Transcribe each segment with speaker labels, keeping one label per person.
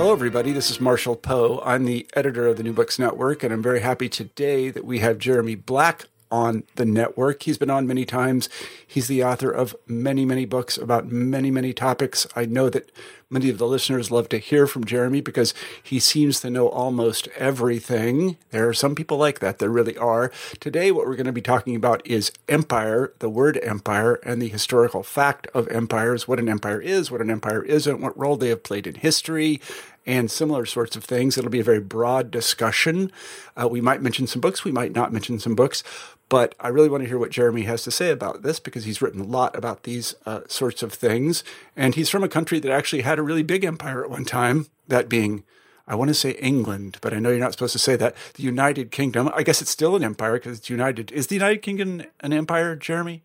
Speaker 1: Hello, everybody. This is Marshall Poe. I'm the editor of the New Books Network, and I'm very happy today that we have Jeremy Black on the network. He's been on many times. He's the author of many, many books about many, many topics. I know that many of the listeners love to hear from Jeremy because he seems to know almost everything. There are some people like that. There really are. Today, what we're going to be talking about is empire, the word empire, and the historical fact of empires, what an empire is, what an empire isn't, what role they have played in history, and similar sorts of things. It'll be a very broad discussion. Uh, we might mention some books, we might not mention some books, but I really want to hear what Jeremy has to say about this because he's written a lot about these uh, sorts of things. And he's from a country that actually had a really big empire at one time, that being, I want to say England, but I know you're not supposed to say that. The United Kingdom. I guess it's still an empire because it's united. Is the United Kingdom an empire, Jeremy?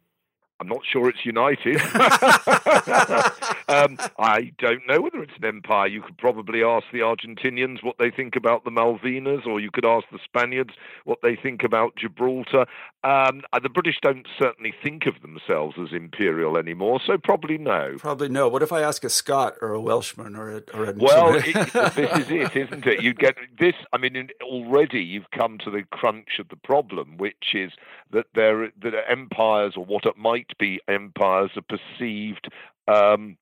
Speaker 2: I'm not sure it's united. um, I don't know whether it's an empire. You could probably ask the Argentinians what they think about the Malvinas, or you could ask the Spaniards what they think about Gibraltar. Um, uh, the British don't certainly think of themselves as imperial anymore, so probably no.
Speaker 1: Probably no. What if I ask a Scot or a Welshman or a, or a
Speaker 2: well, it, this is it, isn't it? You get this. I mean, already you've come to the crunch of the problem, which is that there that empires or what it might be empires are perceived um,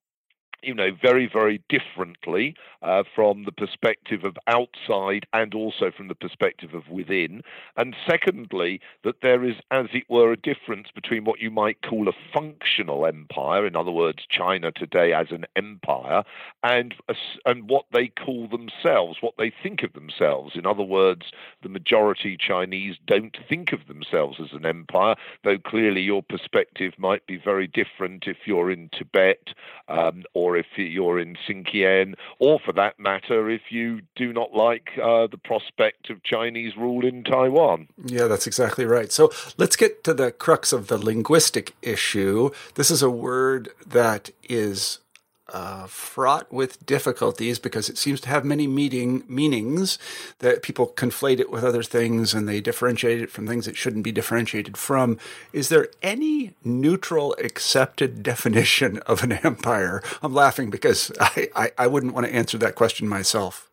Speaker 2: you know, very, very differently uh, from the perspective of outside and also from the perspective of within. And secondly, that there is, as it were, a difference between what you might call a functional empire, in other words, China today as an empire, and, and what they call themselves, what they think of themselves. In other words, the majority Chinese don't think of themselves as an empire, though clearly your perspective might be very different if you're in Tibet um, or or if you're in Xinjiang, or for that matter, if you do not like uh, the prospect of Chinese rule in Taiwan.
Speaker 1: Yeah, that's exactly right. So let's get to the crux of the linguistic issue. This is a word that is uh, fraught with difficulties because it seems to have many meaning meanings that people conflate it with other things and they differentiate it from things it shouldn't be differentiated from. Is there any neutral accepted definition of an empire? I'm laughing because I, I, I wouldn't want to answer that question myself.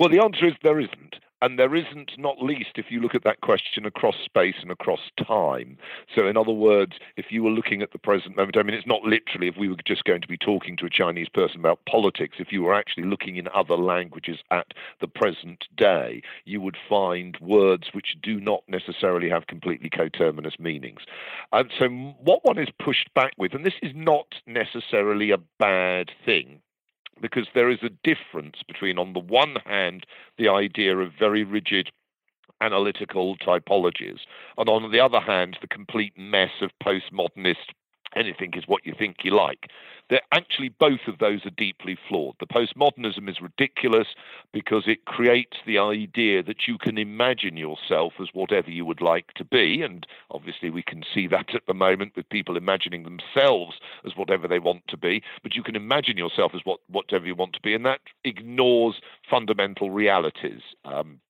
Speaker 2: Well, the answer is there isn't. And there isn't, not least if you look at that question across space and across time. So, in other words, if you were looking at the present moment, I mean, it's not literally if we were just going to be talking to a Chinese person about politics, if you were actually looking in other languages at the present day, you would find words which do not necessarily have completely coterminous meanings. And so, what one is pushed back with, and this is not necessarily a bad thing, because there is a difference between, on the one hand, the idea of very rigid analytical typologies, and on the other hand, the complete mess of postmodernist anything is what you think you like. That actually both of those are deeply flawed. The postmodernism is ridiculous because it creates the idea that you can imagine yourself as whatever you would like to be, and obviously we can see that at the moment with people imagining themselves as whatever they want to be. But you can imagine yourself as what whatever you want to be, and that ignores fundamental realities. Um,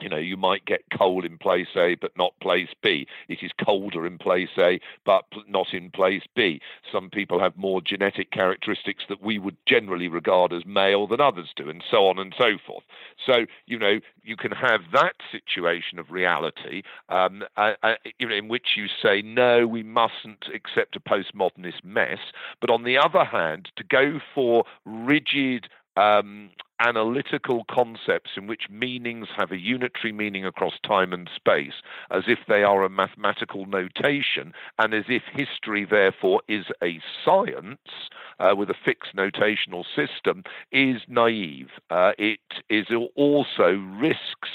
Speaker 2: you know, you might get cold in place A but not place B. It is colder in place A but not in place B. Some people have more genetic characteristics that we would generally regard as male than others do, and so on and so forth. So, you know, you can have that situation of reality um, uh, uh, in which you say, no, we mustn't accept a postmodernist mess. But on the other hand, to go for rigid um, analytical concepts in which meanings have a unitary meaning across time and space, as if they are a mathematical notation, and as if history, therefore, is a science uh, with a fixed notational system, is naive. Uh, it is also risks.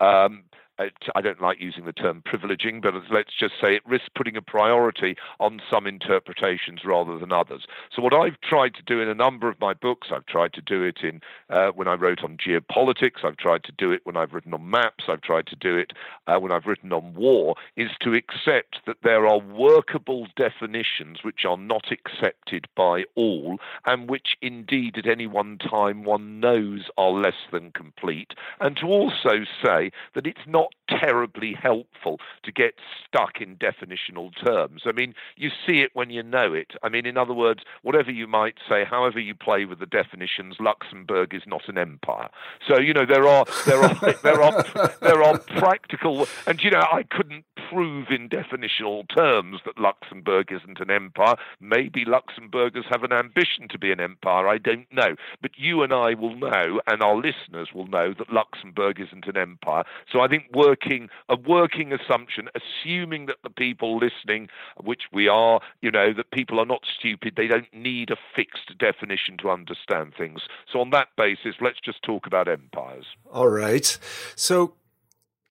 Speaker 2: Um, I don't like using the term privileging, but let's just say it risks putting a priority on some interpretations rather than others. So, what I've tried to do in a number of my books, I've tried to do it in uh, when I wrote on geopolitics, I've tried to do it when I've written on maps, I've tried to do it uh, when I've written on war, is to accept that there are workable definitions which are not accepted by all, and which indeed at any one time one knows are less than complete, and to also say that it's not not terribly helpful to get stuck in definitional terms. I mean, you see it when you know it. I mean, in other words, whatever you might say, however you play with the definitions, Luxembourg is not an empire. So you know there are there are there are there are practical, and you know I couldn't prove in definitional terms that Luxembourg isn't an empire. Maybe Luxembourgers have an ambition to be an empire. I don't know, but you and I will know, and our listeners will know that Luxembourg isn't an empire. So I think working a working assumption, assuming that the people listening, which we are, you know, that people are not stupid, they don't need a fixed definition to understand things. So on that basis, let's just talk about empires.
Speaker 1: All right. So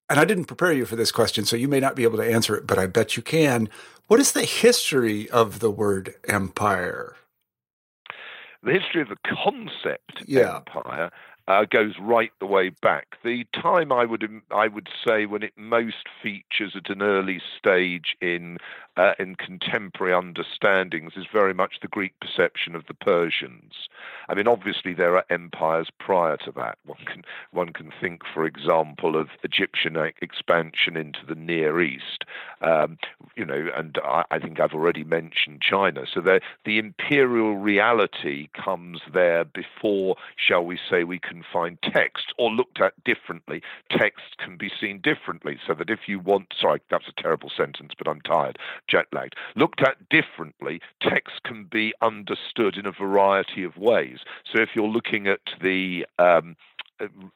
Speaker 1: and I didn't prepare you for this question, so you may not be able to answer it, but I bet you can. What is the history of the word empire?
Speaker 2: The history of the concept yeah. empire uh, goes right the way back. The time I would I would say when it most features at an early stage in uh, in contemporary understandings is very much the Greek perception of the Persians. I mean, obviously there are empires prior to that. One can one can think, for example, of Egyptian expansion into the Near East. Um, you know, and I, I, think I've already mentioned China. So the the imperial reality comes there before, shall we say, we can find text or looked at differently. Text can be seen differently. So that if you want, sorry, that's a terrible sentence, but I'm tired jet lagged. Looked at differently, text can be understood in a variety of ways. So if you're looking at the um,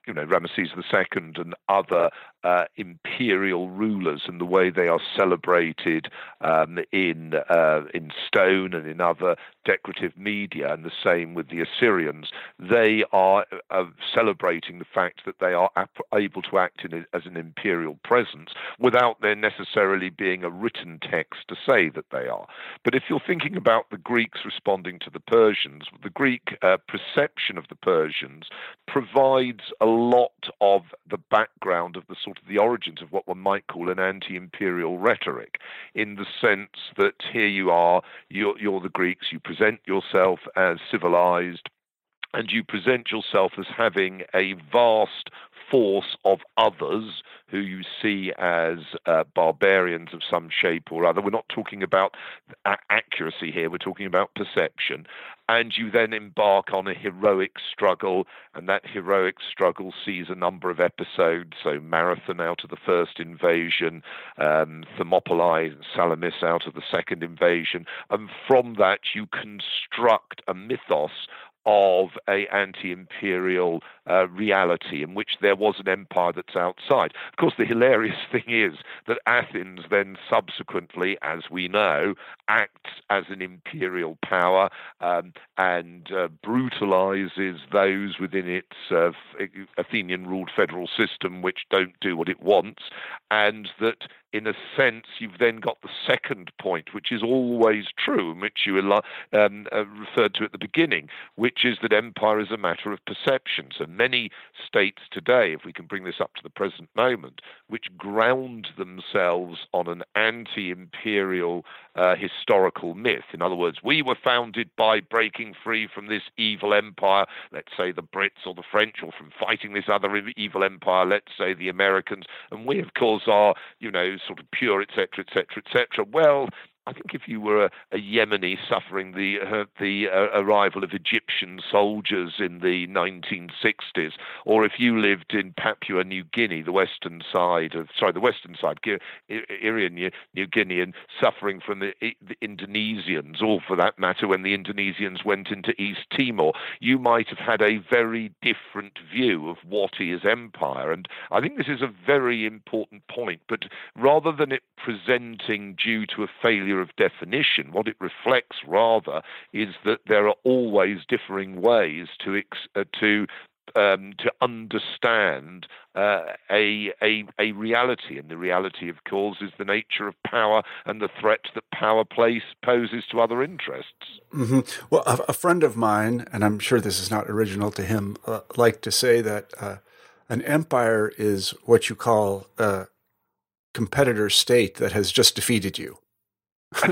Speaker 2: you know, Ramesses II and other uh, imperial rulers and the way they are celebrated um, in uh, in stone and in other decorative media, and the same with the Assyrians. They are uh, celebrating the fact that they are ap- able to act in as an imperial presence without there necessarily being a written text to say that they are. But if you're thinking about the Greeks responding to the Persians, the Greek uh, perception of the Persians provides a lot of the background of the sort of the origins of what one might call an anti-imperial rhetoric, in the sense that here you are, you're, you're the Greeks, you present yourself as civilized, and you present yourself as having a vast force of others who you see as uh, barbarians of some shape or other. We're not talking about a- accuracy here, we're talking about perception. And you then embark on a heroic struggle, and that heroic struggle sees a number of episodes. So, Marathon out of the first invasion, um, Thermopylae and Salamis out of the second invasion. And from that, you construct a mythos of a anti-imperial uh, reality in which there was an empire that's outside. Of course, the hilarious thing is that Athens then subsequently, as we know, acts as an imperial power um, and uh, brutalizes those within its uh, Athenian-ruled federal system which don't do what it wants, and that in a sense, you've then got the second point, which is always true, which you um, uh, referred to at the beginning, which is that empire is a matter of perception. So many states today, if we can bring this up to the present moment, which ground themselves on an anti imperial uh, historical myth. In other words, we were founded by breaking free from this evil empire, let's say the Brits or the French, or from fighting this other evil empire, let's say the Americans, and we, of course, are, you know, sort of pure, etc., etc., etc. Well, I think if you were a, a Yemeni suffering the uh, the uh, arrival of Egyptian soldiers in the 1960s, or if you lived in Papua New Guinea, the western side of sorry, the western side, Irian New, New Guinea, and suffering from the, the, Indonesians, or for that matter, when the Indonesians went into East Timor, you might have had a very different view of what is empire. And I think this is a very important point. But rather than it presenting due to a failure of definition. What it reflects rather is that there are always differing ways to uh, to um, to understand uh, a, a, a reality. And the reality, of course, is the nature of power and the threat that power place poses to other interests.
Speaker 1: Mm-hmm. Well, a, a, friend of mine, and I'm sure this is not original to him, uh, like to say that uh, an empire is what you call a competitor state that has just defeated you.
Speaker 2: well,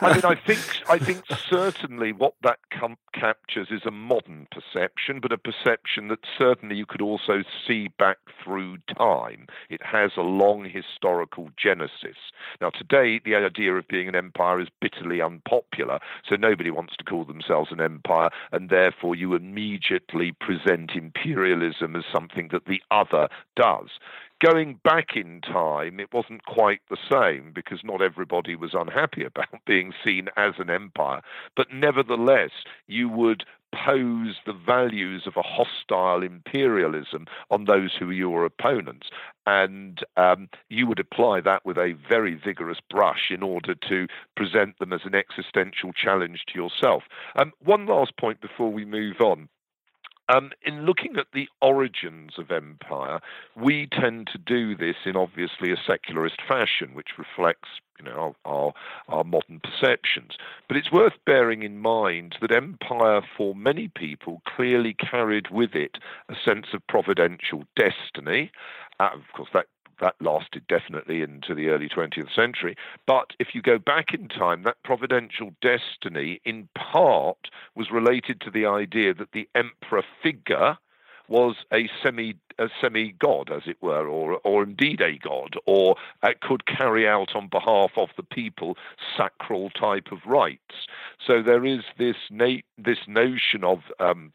Speaker 2: I mean, I think I think certainly what that com- captures is a modern perception, but a perception that certainly you could also see back through time. It has a long historical genesis. Now, today, the idea of being an empire is bitterly unpopular, so nobody wants to call themselves an empire, and therefore you immediately present imperialism as something that the other does going back in time, it wasn't quite the same because not everybody was unhappy about being seen as an empire. But nevertheless, you would pose the values of a hostile imperialism on those who were your opponents. And um, you would apply that with a very vigorous brush in order to present them as an existential challenge to yourself. Um, one last point before we move on. Um, in looking at the origins of empire, we tend to do this in obviously a secularist fashion, which reflects you know, our, our, our modern perceptions. But it's worth bearing in mind that empire, for many people, clearly carried with it a sense of providential destiny. Uh, of course, that that lasted definitely into the early 20th century. But if you go back in time, that providential destiny, in part, was related to the idea that the emperor figure was a semi a semi god, as it were, or or indeed a god, or uh, could carry out on behalf of the people sacral type of rites. So there is this na- this notion of um,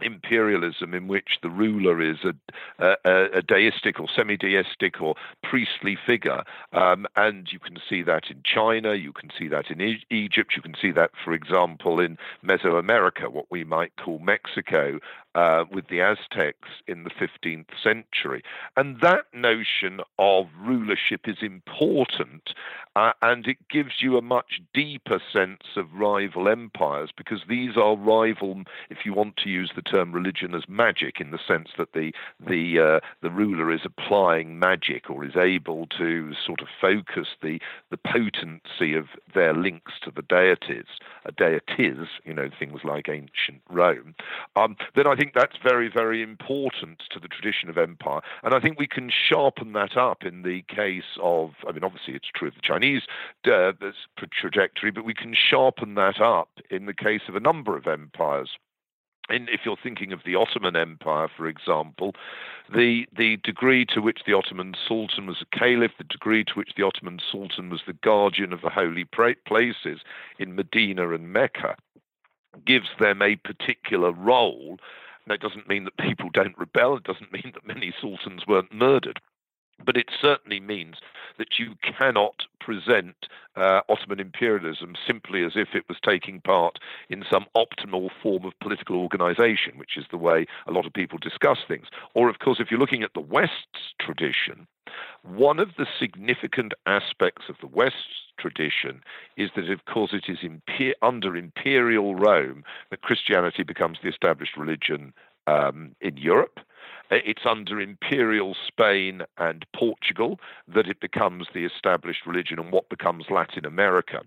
Speaker 2: imperialism in which the ruler is a, a, a deistic or semi-deistic or priestly figure, um, and you can see that in China, you can see that in e- Egypt, you can see that, for example, in Mesoamerica, what we might call Mexico, uh, with the Aztecs in the 15th century. And that notion of rulership is important, uh, and it gives you a much deeper sense of rival empires because these are rival, if you want to use the term religion as magic, in the sense that the the uh, the ruler is applying magic or is able to sort of focus the the potency of their links to the deities, uh, deities, you know, things like ancient Rome. Um, then I think think that's very, very important to the tradition of empire. And I think we can sharpen that up in the case of, I mean, obviously it's true of the Chinese uh, trajectory, but we can sharpen that up in the case of a number of empires. And if you're thinking of the Ottoman Empire, for example, the the degree to which the Ottoman Sultan was a caliph, the degree to which the Ottoman Sultan was the guardian of the holy places in Medina and Mecca, gives them a particular role that doesn't mean that people don't rebel. It doesn't mean that many sultans weren't murdered. But it certainly means that you cannot present uh, Ottoman imperialism simply as if it was taking part in some optimal form of political organization, which is the way a lot of people discuss things. Or, of course, if you're looking at the West's tradition, one of the significant aspects of the West's tradition is that, of course, it is imper- under imperial Rome that Christianity becomes the established religion um, in Europe. It's under imperial Spain and Portugal that it becomes the established religion and what becomes Latin America.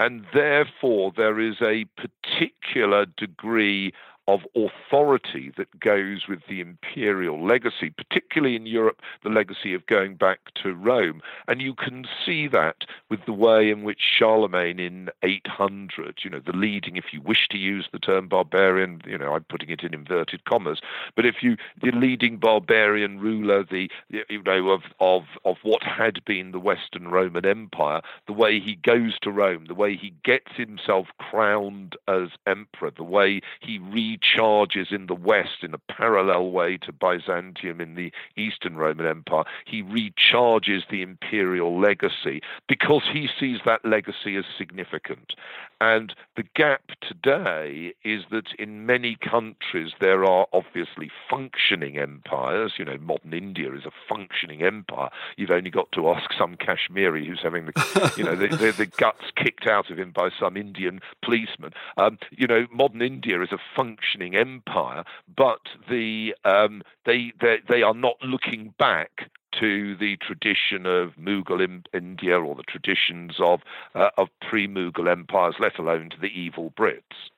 Speaker 2: And therefore, there is a particular degree of authority that goes with the imperial legacy, particularly in Europe, the legacy of going back to Rome. And you can see that with the way in which Charlemagne in 800, you know, the leading, if you wish to use the term barbarian, you know, I'm putting it in inverted commas, but if you, the leading barbarian ruler, the, you know, of, of, of what had been the Western Roman Empire, the way he goes to Rome, the way he gets himself crowned as emperor, the way he re recharges in the West in a parallel way to Byzantium in the Eastern Roman Empire. He recharges the imperial legacy because he sees that legacy as significant. And the gap today is that in many countries there are obviously functioning empires. You know, modern India is a functioning empire. You've only got to ask some Kashmiri who's having the, you know, the, the, the guts kicked out of him by some Indian policeman. Um, you know, modern India is a functioning functioning empire, but the um, they, they they are not looking back to the tradition of Mughal in India or the traditions of uh, of pre-Mughal empires, let alone to the evil Brits.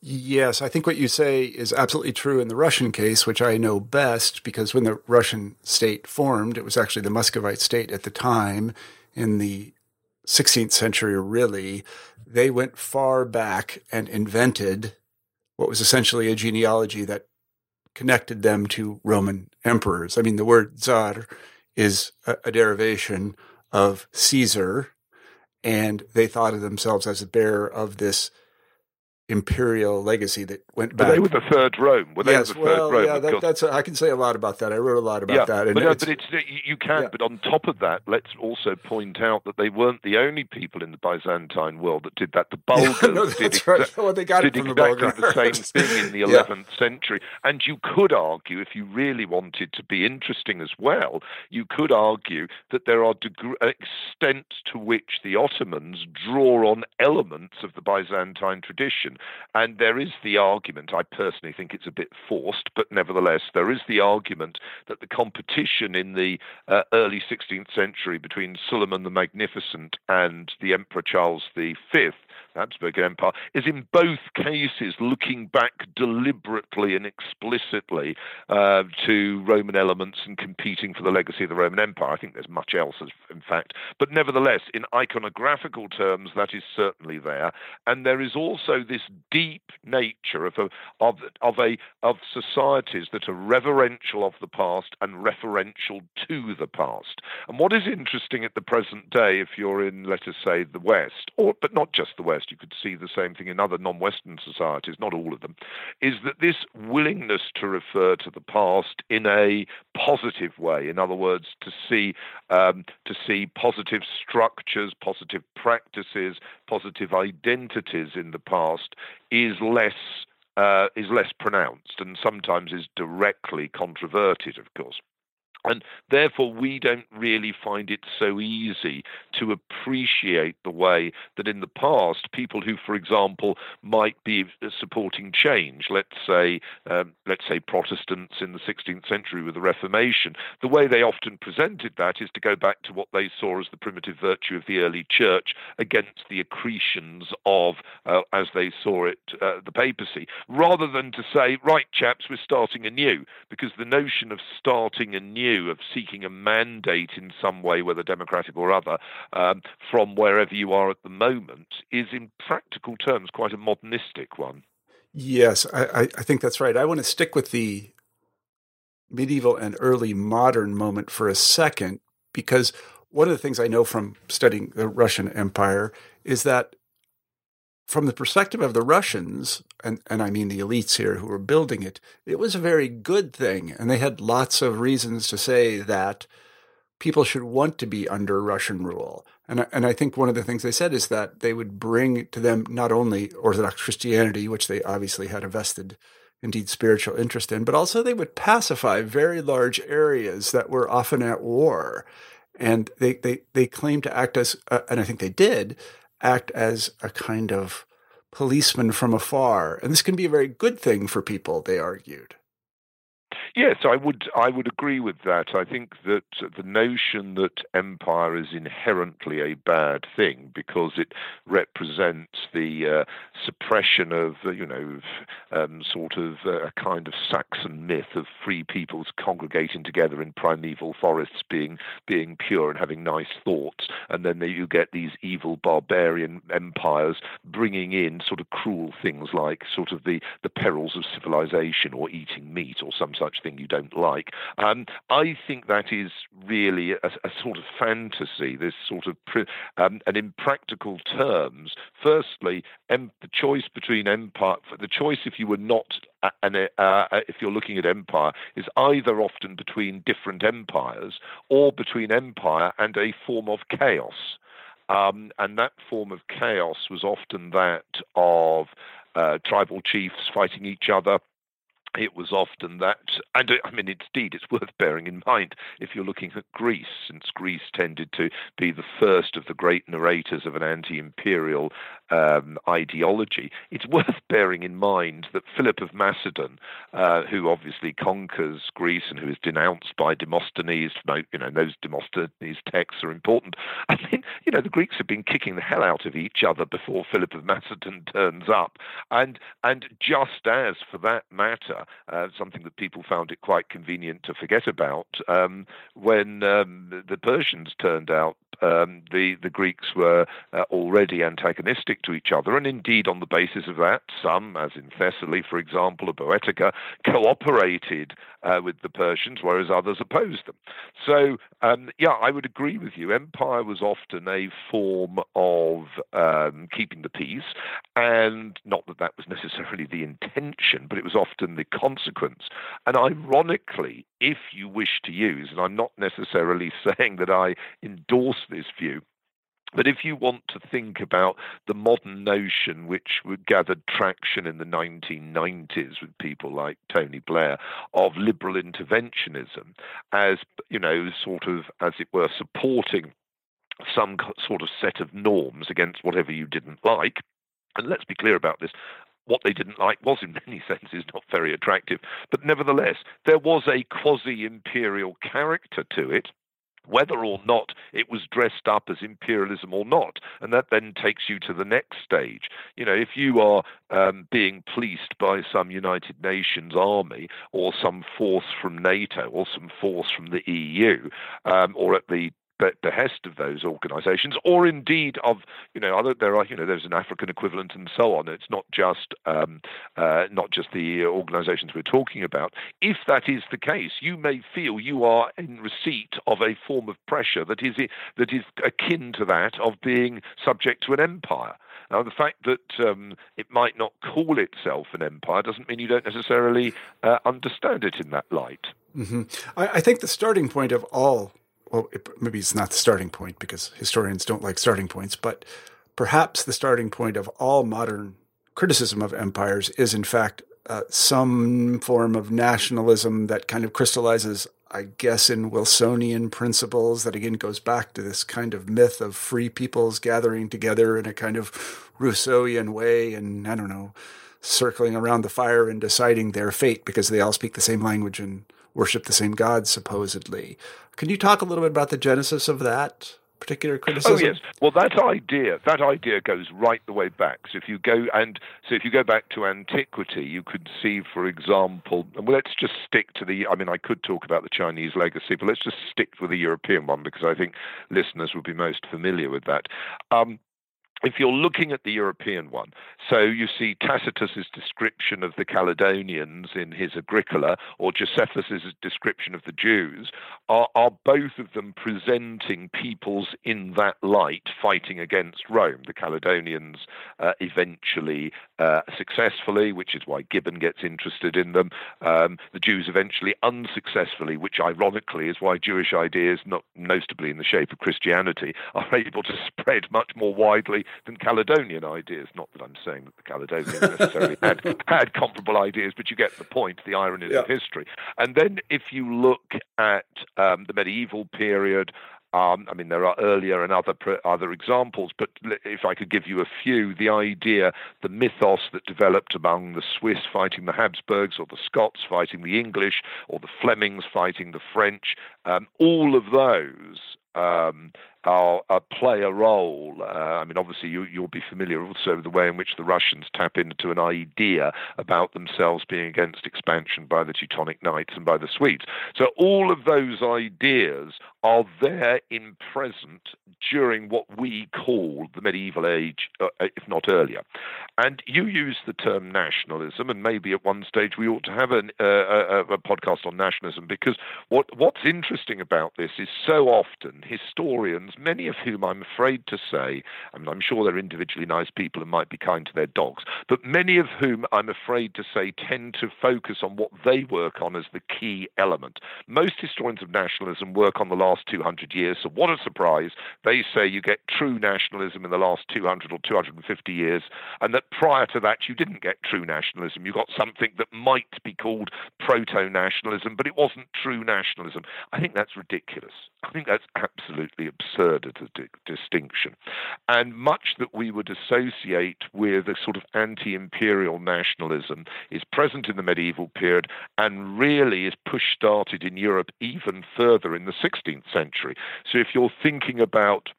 Speaker 1: Yes, I think what you say is absolutely true in the Russian case, which I know best because when the Russian state formed, it was actually the Muscovite state at the time in the 16th century, really, they went far back and invented what was essentially a genealogy that connected them to Roman emperors. I mean, the word Tsar is a, a derivation of Caesar, and they thought of themselves as the bearer of this imperial legacy that went back.
Speaker 2: But they were the third Rome. Were they
Speaker 1: yes,
Speaker 2: the third
Speaker 1: well,
Speaker 2: Rome?
Speaker 1: yeah, that, that's I can say a lot about that. I wrote a lot about
Speaker 2: yeah,
Speaker 1: that. And
Speaker 2: but, no,
Speaker 1: it's,
Speaker 2: but it's you can.
Speaker 1: Yeah.
Speaker 2: But on top of that, let's also point out that they weren't the only people in the Byzantine world that did that. The Bulgars
Speaker 1: no,
Speaker 2: did,
Speaker 1: right.
Speaker 2: exa-
Speaker 1: Well, they got it from the
Speaker 2: exactly the
Speaker 1: Bulgars.
Speaker 2: same thing in the
Speaker 1: Yeah.
Speaker 2: 11th century. And you could argue, if you really wanted to be interesting as well, you could argue that there are degre- extent to which the Ottomans draw on elements of the Byzantine tradition. And there is the argument, I personally think it's a bit forced, but nevertheless, there is the argument that the competition in the uh, early 16th century between Suleiman the Magnificent and the Emperor Charles V, Habsburg Empire, is in both cases looking back deliberately and explicitly uh, to Roman elements and competing for the legacy of the Roman Empire. I think there's much else, in fact. But nevertheless, in iconographical terms, that is certainly there. And there is also this deep nature of a, of, of a of societies that are reverential of the past and referential to the past. And what is interesting at the present day, if you're in, let us say, the West, or but not just the West, you could see the same thing in other non-Western societies, not all of them, is that this willingness to refer to the past in a positive way, in other words, to see um, to see positive structures, positive practices, positive identities in the past, is less uh, is less pronounced and sometimes is directly controverted, of course. And therefore, we don't really find it so easy to appreciate the way that in the past, people who, for example, might be supporting change, let's say, um, let's say Protestants in the 16th century with the Reformation, the way they often presented that is to go back to what they saw as the primitive virtue of the early church against the accretions of, uh, as they saw it, uh, the papacy, rather than to say, right, chaps, we're starting anew, because the notion of starting anew, of seeking a mandate in some way, whether democratic or other, um, from wherever you are at the moment, is in practical terms quite a modernistic one.
Speaker 1: Yes, I, I think that's right. I want to stick with the medieval and early modern moment for a second, because one of the things I know from studying the Russian Empire is that from the perspective of the Russians, and, and I mean the elites here who were building it, it was a very good thing. And they had lots of reasons to say that people should want to be under Russian rule. And, I- and I think one of the things they said is that they would bring to them not only Orthodox Christianity, which they obviously had a vested, indeed spiritual interest in, but also they would pacify very large areas that were often at war. And they, they, they claimed to act as, uh, and I think they did, act as a kind of policeman from afar. And this can be a very good thing for people, they argued.
Speaker 2: Yes, I would. I would agree with that. I think that the notion that empire is inherently a bad thing because it represents the uh, suppression of, uh, you know, um, sort of uh, a kind of Saxon myth of free peoples congregating together in primeval forests, being being pure and having nice thoughts, and then you get these evil barbarian empires bringing in sort of cruel things like sort of the the perils of civilization or eating meat or some such thing you don't like. Um, I think that is really a, a sort of fantasy, this sort of, um, and in practical terms, firstly, em- the choice between empire, the choice if you were not a- an, uh, if you're looking at empire, is either often between different empires or between empire and a form of chaos. Um, and that form of chaos was often that of uh, tribal chiefs fighting each other, it was often that, and uh, I mean, indeed, it's worth bearing in mind if you're looking at Greece, since Greece tended to be the first of the great narrators of an anti imperial um, ideology. It's worth bearing in mind that Philip of Macedon, uh, who obviously conquers Greece and who is denounced by Demosthenes, you know, those Demosthenes texts are important. I mean, you know, the Greeks have been kicking the hell out of each other before Philip of Macedon turns up. And, and just as, for that matter, uh, something that people found it quite convenient to forget about, um, when um, the Persians turned out um, the the Greeks were uh, already antagonistic to each other, and indeed on the basis of that, some, as in Thessaly, for example, or Boeotia, cooperated uh, with the Persians, whereas others opposed them. So, um, yeah, I would agree with you. Empire was often a form of um, keeping the peace, and not that that was necessarily the intention, but it was often the consequence. And ironically, if you wish to use, and I'm not necessarily saying that I endorse this view, but if you want to think about the modern notion, which gathered traction in the 1990s with people like Tony Blair, of liberal interventionism as, you know, sort of, as it were, supporting some sort of set of norms against whatever you didn't like. And let's be clear about this what they didn't like was in many senses not very attractive. But nevertheless, there was a quasi imperial character to it whether or not it was dressed up as imperialism or not. And that then takes you to the next stage. You know, if you are um, being policed by some United Nations army or some force from NATO or some force from the EU um, or at the behest of those organisations, or indeed of you know other there are you know there's an African equivalent and so on. It's not just um, uh, not just the organisations we're talking about. If that is the case, you may feel you are in receipt of a form of pressure that is that is akin to that of being subject to an empire. Now, the fact that um, it might not call itself an empire doesn't mean you don't necessarily uh, understand it in that light.
Speaker 1: Mm-hmm. I, I, think the starting point of all well, it, maybe it's not the starting point because historians don't like starting points, but perhaps the starting point of all modern criticism of empires is, in fact, uh, some form of nationalism that kind of crystallizes, I guess, in Wilsonian principles that again goes back to this kind of myth of free peoples gathering together in a kind of Rousseauian way and, I don't know, circling around the fire and deciding their fate because they all speak the same language and worship the same God, supposedly. Can you talk a little bit about the genesis of that particular criticism?
Speaker 2: Oh yes. Well, that idea that idea goes right the way back. So if you go and so if you go back to antiquity, you could see, for example, well, let's just stick to the. I mean, I could talk about the Chinese legacy, but let's just stick with the European one because I think listeners would be most familiar with that. Um, if you're looking at the European one, so you see Tacitus's description of the Caledonians in his Agricola, or Josephus's description of the Jews, are, are both of them presenting peoples in that light fighting against Rome. The Caledonians uh, eventually uh, successfully, which is why Gibbon gets interested in them. Um, the Jews eventually unsuccessfully, which ironically is why Jewish ideas, not notably in the shape of Christianity, are able to spread much more widely than Caledonian ideas. Not that I'm saying that the Caledonians necessarily had, had comparable ideas, but you get the point, the ironies yeah. of history. And then if you look at um, the medieval period, um, I mean, there are earlier and other other examples, but if I could give you a few, the idea, the mythos that developed among the Swiss fighting the Habsburgs, or the Scots fighting the English, or the Flemings fighting the French, um, all of those um, are, are, play a role. Uh, I mean, obviously, you, you'll be familiar also with the way in which the Russians tap into an idea about themselves being against expansion by the Teutonic Knights and by the Swedes. So, all of those ideas are there in present during what we call the medieval age, uh, if not earlier. And you use the term nationalism, and maybe at one stage we ought to have an, uh, a, a podcast on nationalism because what, what's interesting about this is so often historians many of whom I'm afraid to say, I mean, I'm sure they're individually nice people and might be kind to their dogs, but many of whom I'm afraid to say tend to focus on what they work on as the key element. Most historians of nationalism work on the last 200 years, so what a surprise. They say you get true nationalism in the last 200 or 250 years, and that prior to that you didn't get true nationalism. You got something that might be called proto nationalism, but it wasn't true nationalism. I think that's ridiculous. I think that's absolutely absurd absurd of the di- distinction. And much that we would associate with a sort of anti imperial nationalism is present in the medieval period and really is push started in Europe even further in the 16th century. So if you're thinking about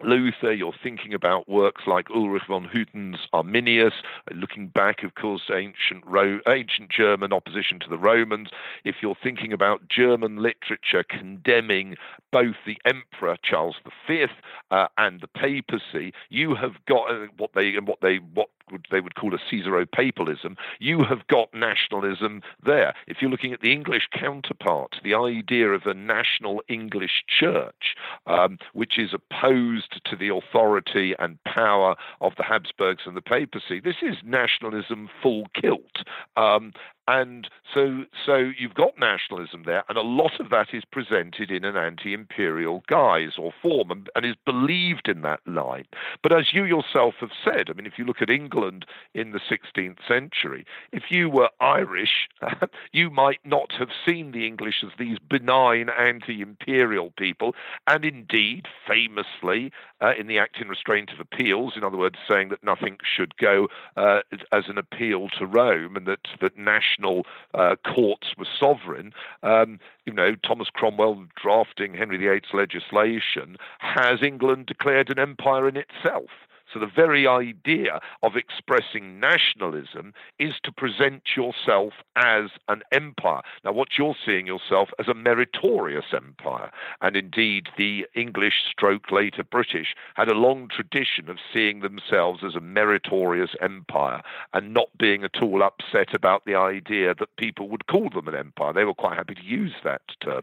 Speaker 2: Luther, you're thinking about works like Ulrich von Hutten's Arminius, looking back, of course, ancient Ro- ancient German opposition to the Romans. If you're thinking about German literature condemning both the Emperor Charles V uh, and the papacy, you have got uh, what they what they what would, they would call a Caesaro-papalism, you have got nationalism there. If you're looking at the English counterpart, the idea of a national English church, um, which is opposed to the authority and power of the Habsburgs and the papacy, this is nationalism full kilt. Um, and so, so you've got nationalism there, and a lot of that is presented in an anti-imperial guise or form, and, and, is believed in that line. But as you yourself have said, I mean, if you look at England in the 16th century, if you were Irish, you might not have seen the English as these benign anti-imperial people, and indeed, famously, uh, in the Act in Restraint of Appeals, in other words, saying that nothing should go uh, as an appeal to Rome, and that that national national uh, courts were sovereign. Um, you know, Thomas Cromwell drafting Henry VIII's legislation has England declared an empire in itself. So the very idea of expressing nationalism is to present yourself as an empire. Now, what you're seeing yourself as a meritorious empire. And indeed, the English stroke later British had a long tradition of seeing themselves as a meritorious empire and not being at all upset about the idea that people would call them an empire. They were quite happy to use that term.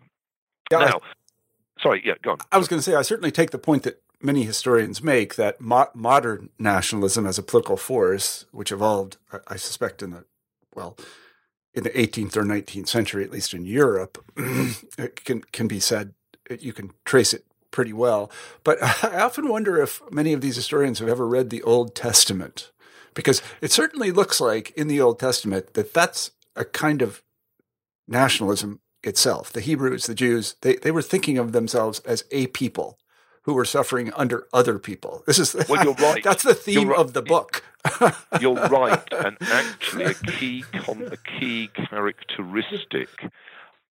Speaker 2: Yeah, now, I, sorry, yeah, go on.
Speaker 1: I was going to say, I certainly take the point that many historians make that mo- modern nationalism as a political force, which evolved, I suspect, in the well, in the 18th or 19th century, at least in Europe, can can be said you can trace it pretty well. But I often wonder if many of these historians have ever read the Old Testament, because it certainly looks like in the Old Testament that that's a kind of nationalism itself. The Hebrews, the Jews, they, they were thinking of themselves as a people who were suffering under other people. This is
Speaker 2: well, you're right.
Speaker 1: That's the theme right. of the book.
Speaker 2: you're right, and actually, a key con- a key characteristic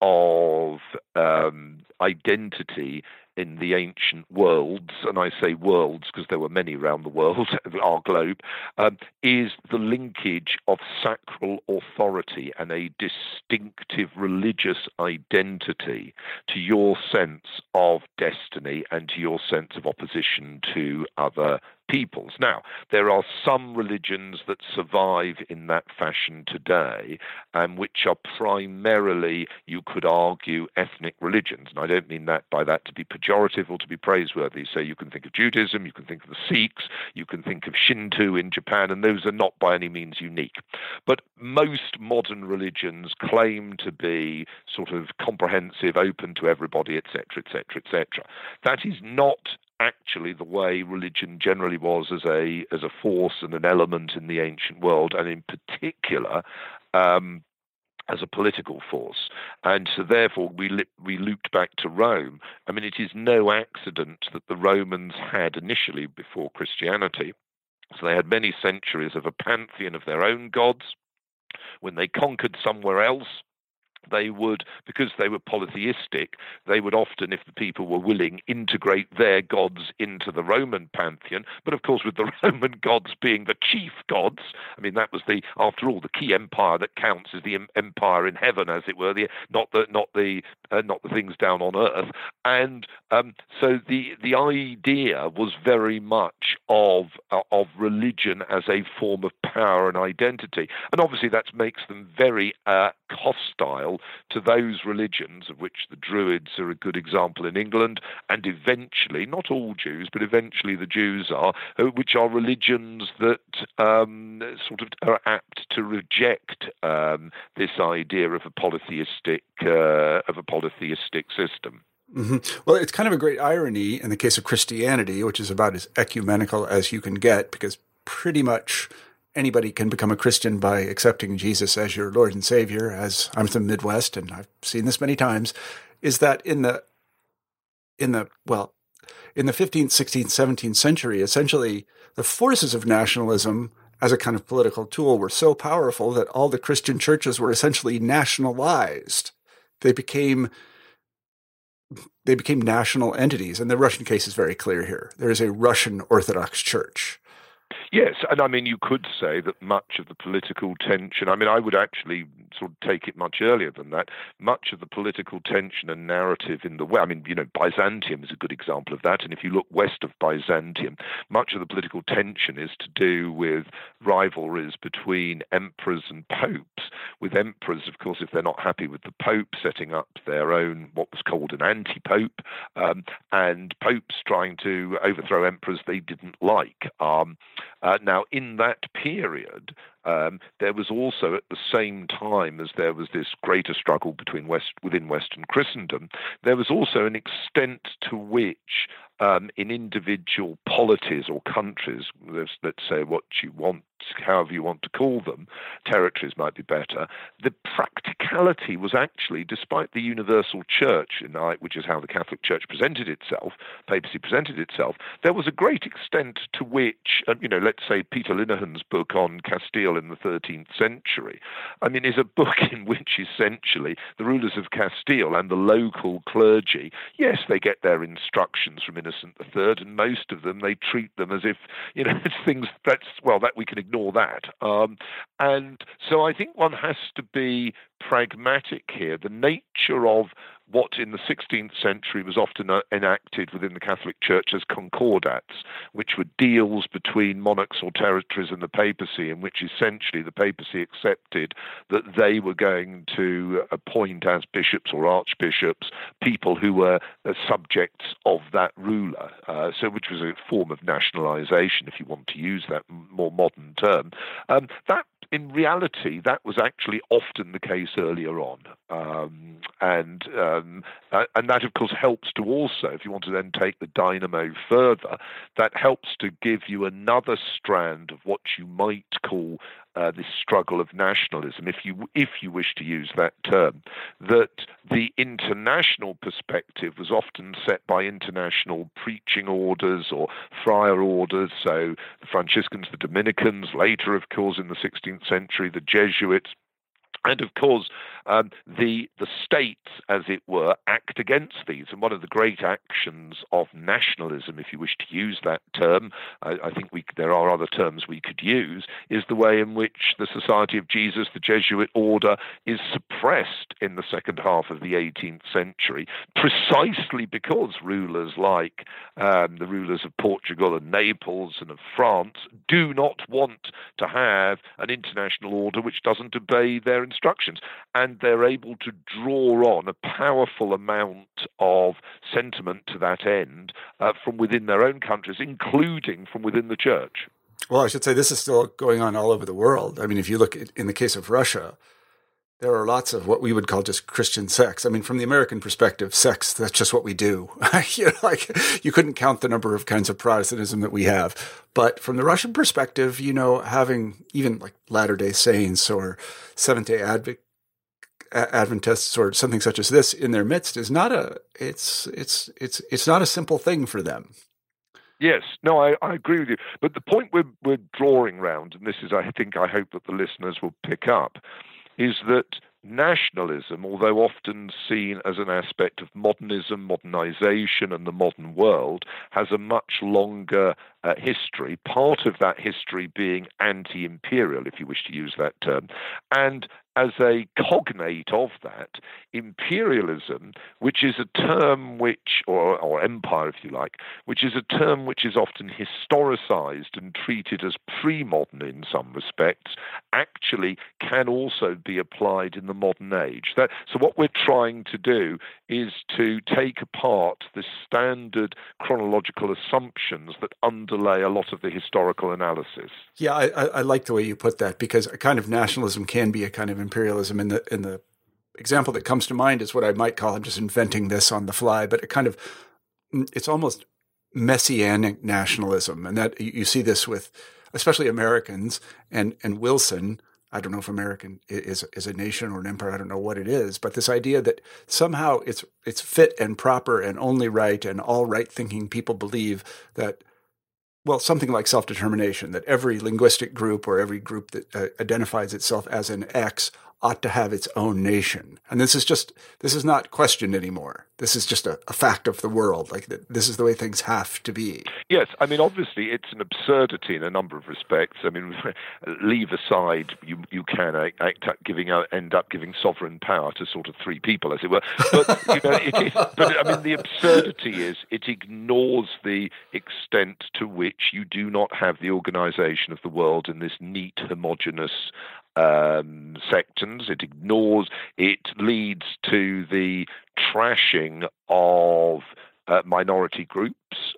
Speaker 2: of um, identity in the ancient worlds, and I say worlds because there were many around the world, our globe, um, is the linkage of sacral authority and a distinctive religious identity to your sense of destiny and to your sense of opposition to other peoples. Now, there are some religions that survive in that fashion today, and which are primarily, you could argue, ethnic religions. And I don't mean that by that to be pejorative or to be praiseworthy. So you can think of Judaism, you can think of the Sikhs, you can think of Shinto in Japan, and those are not by any means unique. But most modern religions claim to be sort of comprehensive, open to everybody, etc., etc., etc. That is not actually the way religion generally was as a as a force and an element in the ancient world, and in particular. Um, as a political force. And so, therefore, we, li- we looped back to Rome. I mean, it is no accident that the Romans had initially, before Christianity, so they had many centuries of a pantheon of their own gods. When they conquered somewhere else, they would, because they were polytheistic, they would often, if the people were willing, integrate their gods into the Roman pantheon. But of course, with the Roman gods being the chief gods, I mean, that was the, after all, the key empire that counts is the empire in heaven, as it were, the, not the not the uh, not the things down on earth. And um, so the the idea was very much of uh, of religion as a form of power and identity, and obviously that makes them very uh, hostile to those religions, of which the Druids are a good example in England, and eventually, not all Jews, but eventually the Jews are, uh, which are religions that um, sort of are apt to reject um, this idea of a polytheistic uh, of a polytheistic system.
Speaker 1: Mm-hmm. Well, it's kind of a great irony in the case of Christianity, which is about as ecumenical as you can get, because pretty much anybody can become a Christian by accepting Jesus as your Lord and Savior, as I'm from the Midwest and I've seen this many times, is that in the in the well, in the 15th, 16th, 17th century, essentially the forces of nationalism as a kind of political tool were so powerful that all the Christian churches were essentially nationalized. They became they became national entities. And the Russian case is very clear here. There is a Russian Orthodox Church.
Speaker 2: Yes, and I mean, you could say that much of the political tension, I mean, I would actually sort of take it much earlier than that. Much of the political tension and narrative in the West, I mean, you know, Byzantium is a good example of that. And if you look west of Byzantium, much of the political tension is to do with rivalries between emperors and popes. With emperors, of course, if they're not happy with the pope, setting up their own, what was called an anti pope, um, and popes trying to overthrow emperors they didn't like. Um, uh, now, in that period, um, there was also at the same time as there was this greater struggle between West within Western Christendom, there was also an extent to which um, in individual polities or countries, let's say what you want, however you want to call them, territories might be better. The practicality was actually, despite the universal church, which is how the Catholic Church presented itself, papacy presented itself, there was a great extent to which, uh, you know, let's say Peter Linehan's book on Castile in the 13th century, I mean, is a book in which essentially the rulers of Castile and the local clergy, yes, they get their instructions from Innocent III, and most of them they treat them as if you know things that's well that we can ignore that. Um, and so I think one has to be pragmatic here. The nature of what in the 16th century was often uh, enacted within the Catholic Church as concordats, which were deals between monarchs or territories and the papacy, in which essentially the papacy accepted that they were going to appoint as bishops or archbishops people who were uh, subjects of that ruler. Uh, so, which was a form of nationalization, if you want to use that more modern term. Um, that in reality, that was actually often the case earlier on, um, and um, and that of course helps to also, if you want to then take the dynamo further, that helps to give you another strand of what you might call uh, this struggle of nationalism, if you if you wish to use that term, that the international perspective was often set by international preaching orders or friar orders. So the Franciscans, the Dominicans, later, of course, in the 16th century, the Jesuits, and of course, um, the the states, as it were, act against these. And one of the great actions of nationalism, if you wish to use that term, I, I think we, there are other terms we could use, is the way in which the Society of Jesus, the Jesuit order, is suppressed in the second half of the 18th century, precisely because rulers like um, the rulers of Portugal and Naples and of France do not want to have an international order which doesn't obey their instructions. And they're able to draw on a powerful amount of sentiment to that end uh, from within their own countries, including from within the church.
Speaker 1: Well, I should say this is still going on all over the world. I mean, if you look at, in the case of Russia, there are lots of what we would call just Christian sects. I mean, from the American perspective, sex, that's just what we do. you know, like you couldn't count the number of kinds of Protestantism that we have. But from the Russian perspective, you know, having even like Latter day Saints or Seventh day Advent, Adventists or something such as this in their midst is not a, it's, it's, it's, it's not a simple thing for them.
Speaker 2: Yes, no, I, I agree with you. But the point we're, we're drawing round, and this is, I think, I hope that the listeners will pick up, is that nationalism, although often seen as an aspect of modernism, modernization, and the modern world, has a much longer uh, history, part of that history being anti imperial, if you wish to use that term, and as a cognate of that, imperialism, which is a term which, or, or empire, if you like, which is a term which is often historicized and treated as pre modern in some respects, actually can also be applied in the modern age. That, so, what we're trying to do is to take apart the standard chronological assumptions that underlay a lot of the historical analysis.
Speaker 1: Yeah, I, I like the way you put that because a kind of nationalism can be a kind of imperialism in the in the example that comes to mind is what I might call I'm just inventing this on the fly, but it kind of mm, it's almost messianic nationalism, and that you see this with especially Americans and and Wilson. I don't know if American is is a nation or an empire. I don't know what it is, but this idea that somehow it's it's fit and proper and only right and all right thinking people believe that well, something like self determination, that every linguistic group or every group that uh, identifies itself as an X ought to have its own nation. And this is just, this is not questioned anymore. This is just a, a fact of the world. Like this is the way things have to be.
Speaker 2: Yes. I mean, obviously, it's an absurdity in a number of respects. I mean, leave aside, you, you can act, giving out, end up giving sovereign power to sort of three people, as it were. But, you know, it is, but I mean, the absurdity is it ignores the extent to which you do not have the organization of the world in this neat, homogenous um, sections. It ignores, it leads to the trashing of uh, minority groups.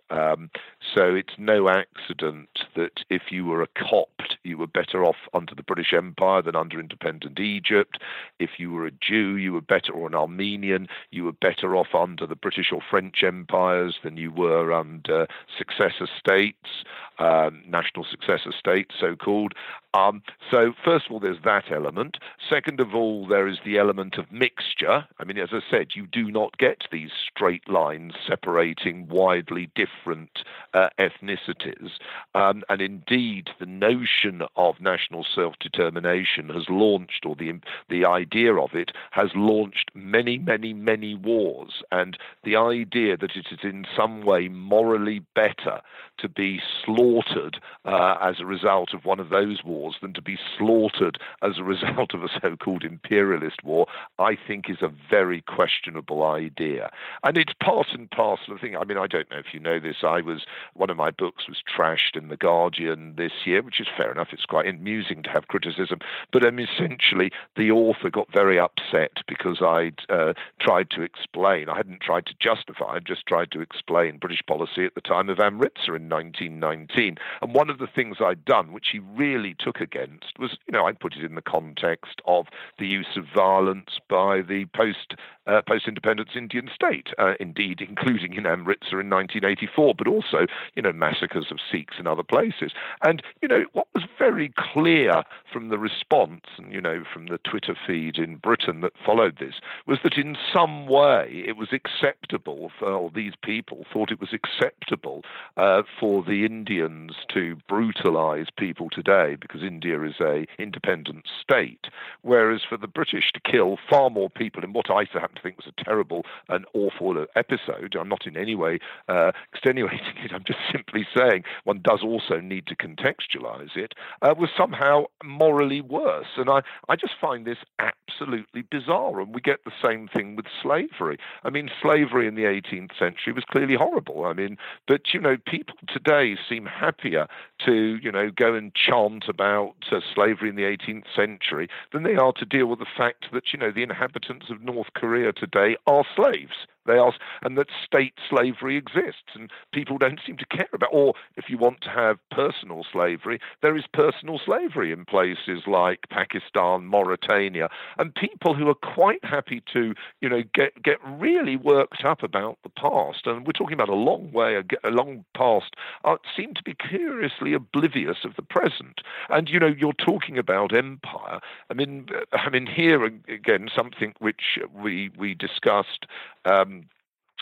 Speaker 2: Um, so it's no accident that if you were a Copt, you were better off under the British Empire than under independent Egypt. If you were a Jew, you were better, or an Armenian, you were better off under the British or French empires than you were under successor states, um, national successor states, so called. Um, so, first of all, there's that element. Second of all, there is the element of mixture. I mean, as I said, you do not get these straight lines separating widely different uh, ethnicities. Um, and indeed, the notion of national self determination has launched, or the, the idea of it has launched many, many, many wars. And the idea that it is in some way morally better to be slaughtered uh, as a result of one of those wars than to be slaughtered as a result of a so called imperialist war, I think is a very questionable idea. And it's part and parcel of the thing. I mean, I don't know if you know this. I was, one of my books was trashed in The Guardian this year, which is fair enough. It's quite amusing to have criticism. But um, essentially, the author got very upset because I'd uh, tried to explain, I hadn't tried to justify, I'd just tried to explain British policy at the time of Amritsar in 1919. And one of the things I'd done, which he really took against, was, you know, I put it in the context of the use of violence by the post uh, post independence Indian state, uh, indeed, including in Amritsar in 1984, but also, you know, massacres of Sikhs in other places. And, you know, what was very clear from the response, and, you know, from the Twitter feed in Britain that followed this, was that in some way it was acceptable for, or these people thought it was acceptable uh, for the Indians to brutalize people today because India is a independent state, whereas for the British to kill far more people in what I happen think was a terrible and awful episode. I'm not in any way uh, extenuating it. I'm just simply saying one does also need to contextualize it. Uh, was somehow morally worse, and I I just find this absolutely bizarre. And we get the same thing with slavery. I mean, slavery in the 18th century was clearly horrible. I mean, but you know, people today seem happier to you know go and chant about uh, slavery in the 18th century than they are to deal with the fact that you know the inhabitants of North Korea today are slaves. They ask, and that state slavery exists, and people don't seem to care about. Or if you want to have personal slavery, there is personal slavery in places like Pakistan, Mauritania, and people who are quite happy to, you know, get get really worked up about the past, and we're talking about a long way, a, long past, uh, seem to be curiously oblivious of the present. And you know, you're talking about empire. I mean, I mean here again, something which we we discussed. Um,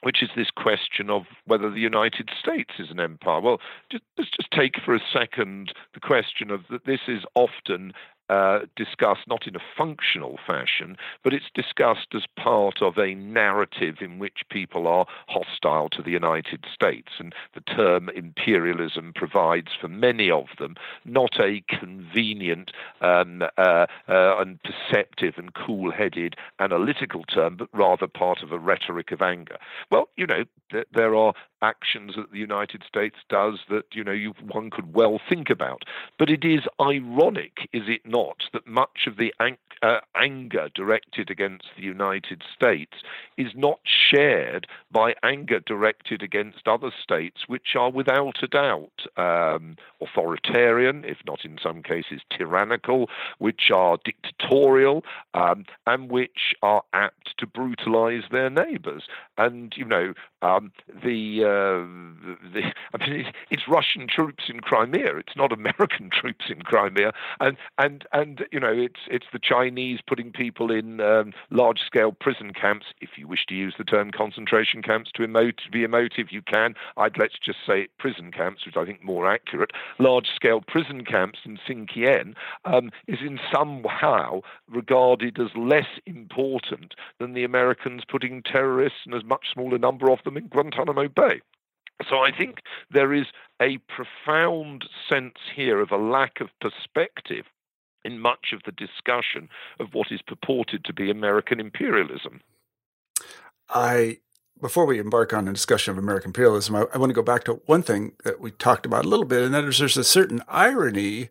Speaker 2: which is this question of whether the United States is an empire. Well, just, let's just take for a second the question of that this is often uh, discussed not in a functional fashion, but it's discussed as part of a narrative in which people are hostile to the United States. And the term imperialism provides for many of them not a convenient um, uh, uh, and perceptive and cool headed analytical term, but rather part of a rhetoric of anger. Well, you know, th- there are actions that the United States does that you know you, one could well think about. But it is ironic, is it not, that much of the ang- uh, anger directed against the United States is not shared by anger directed against other states, which are without a doubt um, authoritarian, if not in some cases tyrannical, which are dictatorial, um, and which are apt to brutalize their neighbors. And you know um, the uh, the, I mean, it's Russian troops in Crimea. It's not American troops in Crimea, and and and you know it's it's the Chinese putting people in um, large scale prison camps. If you wish to use the term concentration camps to emote to be emotive, you can. I'd let's just say prison camps, which I think more accurate. Large scale prison camps in Xinjiang um, is in somehow regarded as less important than the Americans putting terrorists and a much smaller number of them in Guantanamo Bay. So I think there is a profound sense here of a lack of perspective in much of the discussion of what is purported to be American imperialism.
Speaker 1: I before we embark on a discussion of American imperialism, I, I, want to go back to one thing that we talked about a little bit, and that is there's a certain irony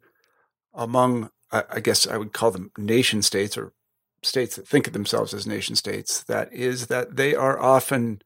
Speaker 1: among, I, I guess I would call them nation states or states that think of themselves as nation states. That is that they are often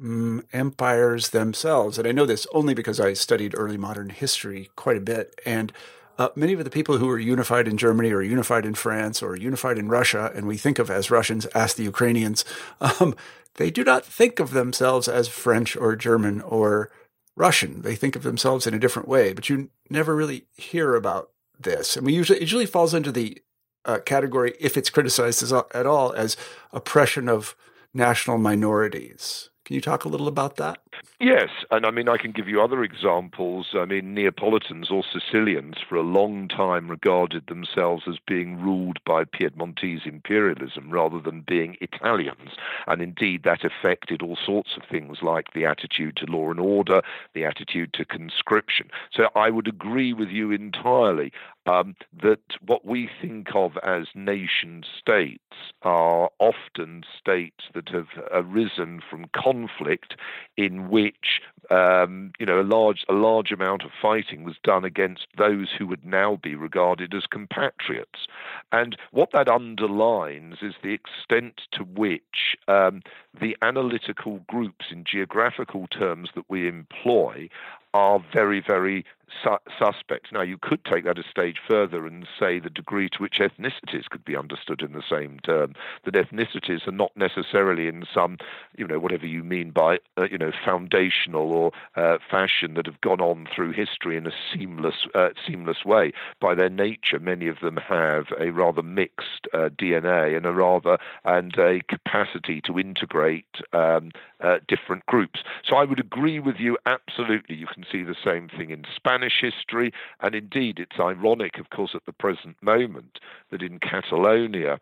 Speaker 1: mm, empires themselves. And I know this only because I studied early modern history quite a bit. And uh, many of the people who were unified in Germany or unified in France or unified in Russia, and we think of as Russians, ask the Ukrainians, um, they do not think of themselves as French or German or Russian. They think of themselves in a different way, but you never really hear about this. And we usually, it usually falls into the uh, category, if it's criticized as, at all, as oppression of national minorities. Can you talk a little about that?
Speaker 2: Yes, and I mean, I can give you other examples. I mean, Neapolitans or Sicilians for a long time regarded themselves as being ruled by Piedmontese imperialism rather than being Italians. And indeed, that affected all sorts of things like the attitude to law and order, the attitude to conscription. So I would agree with you entirely um, that what we think of as nation states are often states that have arisen from conflict in which um, you know a large a large amount of fighting was done against those who would now be regarded as compatriots, and what that underlines is the extent to which um, the analytical groups in geographical terms that we employ are very, very su- suspect. Now, you could take that a stage further and say the degree to which ethnicities could be understood in the same term. That ethnicities are not necessarily in some, you know, whatever you mean by, uh, you know, foundational uh, fashion that have gone on through history in a seamless, uh, seamless way. By their nature, many of them have a rather mixed uh, DNA and a rather and a capacity to integrate um, uh, different groups. So I would agree with you absolutely. You can see the same thing in Spanish history, and indeed it's ironic, of course, at the present moment that in Catalonia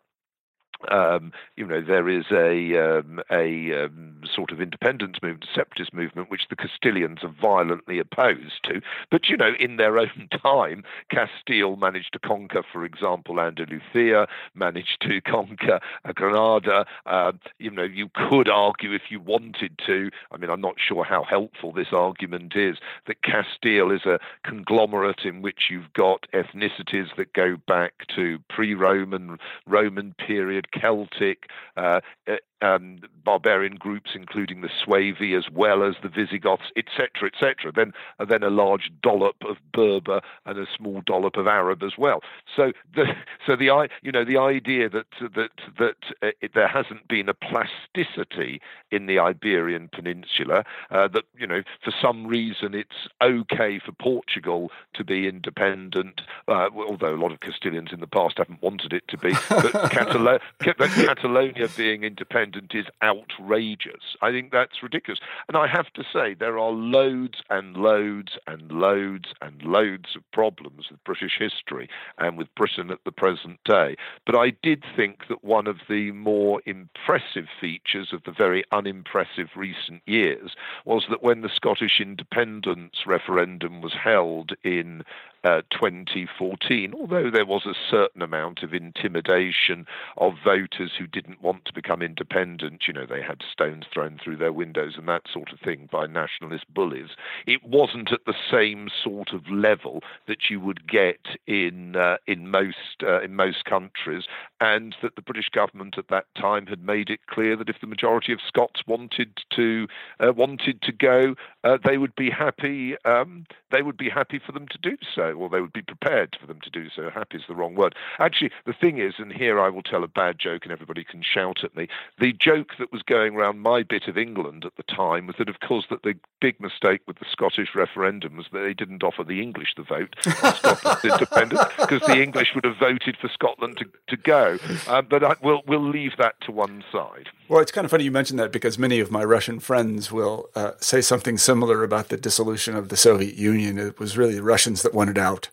Speaker 2: um, you know, there is a um, a um, sort of independence movement, separatist movement, which the Castilians are violently opposed to. But you know, in their own time, Castile managed to conquer, for example, Andalusia, managed to conquer Granada. Uh, you know, you could argue if you wanted to. I mean, I'm not sure how helpful this argument is that Castile is a conglomerate in which you've got ethnicities that go back to pre-Roman, Roman period Celtic, uh, uh um, barbarian groups, including the Suevi as well as the Visigoths, etc., etc. Then, then a large dollop of Berber and a small dollop of Arab as well. So, the so the you know the idea that that that uh, it, there hasn't been a plasticity in the Iberian Peninsula, uh, that you know for some reason it's okay for Portugal to be independent, uh, although a lot of Castilians in the past haven't wanted it to be, but Catalo- Catalonia being independent is outrageous. I think that's ridiculous. And I have to say, there are loads and loads and loads and loads of problems with British history and with Britain at the present day. But I did think that one of the more impressive features of the very unimpressive recent years was that when the Scottish independence referendum was held in uh, 2014, although there was a certain amount of intimidation of voters who didn't want to become independent. You know, they had stones thrown through their windows and that sort of thing by nationalist bullies. It wasn't at the same sort of level that you would get in uh, in most uh, in most countries, and that the British government at that time had made it clear that if the majority of Scots wanted to uh, wanted to go, uh, they would be happy. Um, they would be happy for them to do so. Or they would be prepared for them to do so. Happy is the wrong word. Actually, the thing is, and here I will tell a bad joke and everybody can shout at me. The joke that was going around my bit of England at the time was that, of course, that the big mistake with the Scottish referendum was that they didn't offer the English the vote Scotland's independence because the English would have voted for Scotland to, to go. Uh, but I, we'll, we'll leave that to one side.
Speaker 1: Well, it's kind of funny you mentioned that because many of my Russian friends will uh, say something similar about the dissolution of the Soviet Union. It was really the Russians that wanted out out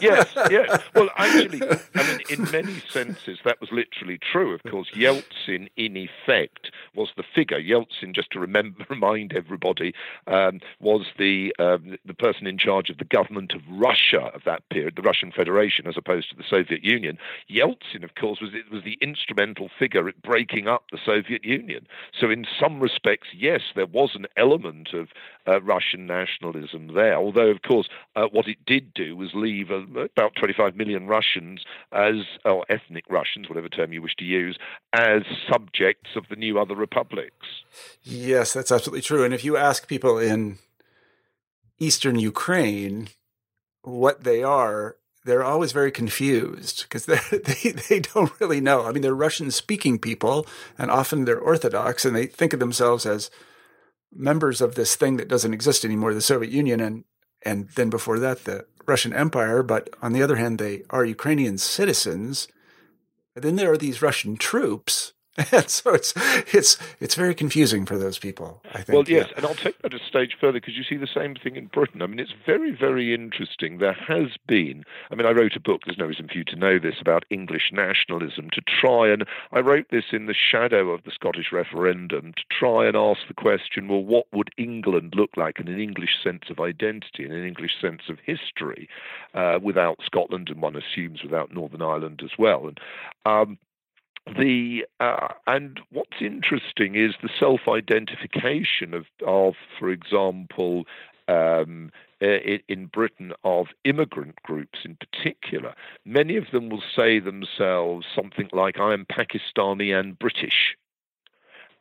Speaker 2: yes, yes. Well, actually, I mean, in many senses, that was literally true. Of course, Yeltsin, in effect, was the figure. Yeltsin, just to remember, remind everybody, um, was the um, the person in charge of the government of Russia of that period, the Russian Federation, as opposed to the Soviet Union. Yeltsin, of course, was it was the instrumental figure at breaking up the Soviet Union. So, in some respects, yes, there was an element of uh, Russian nationalism there. Although, of course, uh, what it did do was leave uh, about 25 million Russians as, or ethnic Russians, whatever term you wish to use, as subjects of the new other republics.
Speaker 1: Yes, that's absolutely true. And if you ask people in eastern Ukraine what they are, they're always very confused because they they don't really know. I mean, they're Russian speaking people, and often they're Orthodox, and they think of themselves as members of this thing that doesn't exist anymore, the Soviet Union, and and then before that the Russian Empire. But on the other hand, they are Ukrainian citizens. And then there are these Russian troops and so it's it's it's very confusing for those people. I think.
Speaker 2: Well, yes, yeah. and I'll take that a stage further because you see the same thing in Britain. I mean, it's very very interesting. There has been. I mean, I wrote a book. There's no reason for you to know this about English nationalism. To try and I wrote this in the shadow of the Scottish referendum to try and ask the question: Well, what would England look like in an English sense of identity, in an English sense of history, uh, without Scotland, and one assumes without Northern Ireland as well. And um, the uh, and what's interesting is the self-identification of, of for example, um, in Britain of immigrant groups in particular. Many of them will say themselves something like, "I am Pakistani and British,"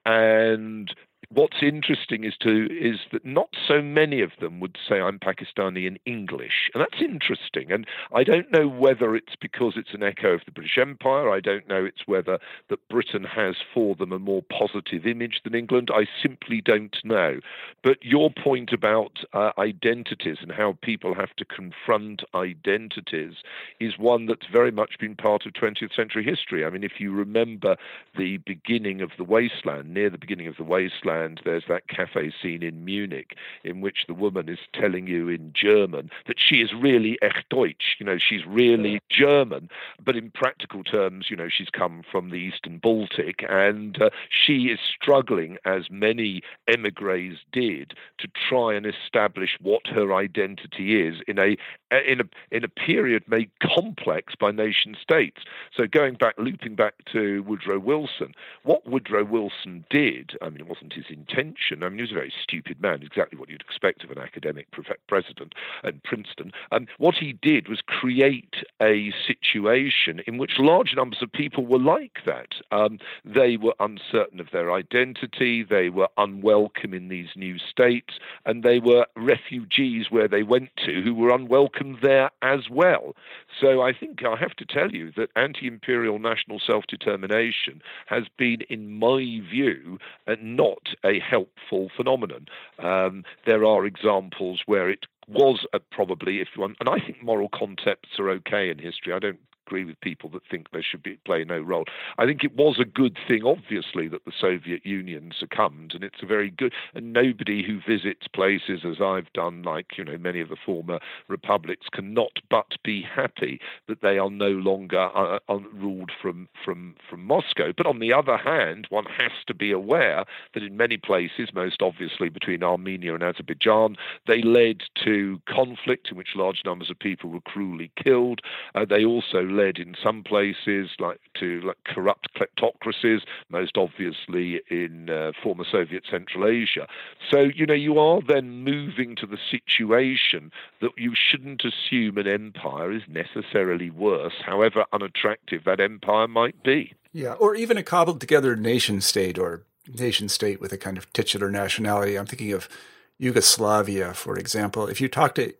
Speaker 2: and what's interesting is to is that not so many of them would say I'm Pakistani in English, and that's interesting. And I don't know whether it's because it's an echo of the British Empire. I don't know it's whether that Britain has for them a more positive image than England. I simply don't know. But your point about uh, identities and how people have to confront identities is one that's very much been part of 20th century history. I mean, if you remember the beginning of the wasteland, near the beginning of the wasteland and there's that cafe scene in Munich in which the woman is telling you in German that she is really echt Deutsch, you know, she's really German, but in practical terms, you know, she's come from the Eastern Baltic and uh, she is struggling, as many emigres did, to try and establish what her identity is in a in a in a period made complex by nation states. So going back, looping back to Woodrow Wilson, what Woodrow Wilson did, I mean, it wasn't his intention. I mean, he was a very stupid man, exactly what you'd expect of an academic president at Princeton. And what he did was create a situation in which large numbers of people were like that. Um, they were uncertain of their identity, they were unwelcome in these new states, and they were refugees where they went to who were unwelcome there as well. So I think I have to tell you that anti imperial national self determination has been, in my view, uh, not a helpful phenomenon. Um, there are examples where it was probably, if one, and I think moral concepts are okay in history. I don't agree with people that think there should be play no role. I think it was a good thing, obviously, that the Soviet Union succumbed, and it's a very good. And nobody who visits places as I've done, like you know many of the former republics, cannot but be happy that they are no longer uh, uh ruled from from from Moscow. But on the other hand, one has to be aware that in many places, most obviously between Armenia and Azerbaijan, they led to conflict in which large numbers of people were cruelly killed. Uh, they also led in some places like to like corrupt kleptocracies, most obviously in uh, former Soviet Central Asia. So you know you are then moving to the situation that you shouldn't assume an empire is necessarily worse, however unattractive that empire might be.
Speaker 1: Yeah, or even a cobbled together nation state or nation state with a kind of titular nationality. I'm thinking of Yugoslavia, for example. If you talk to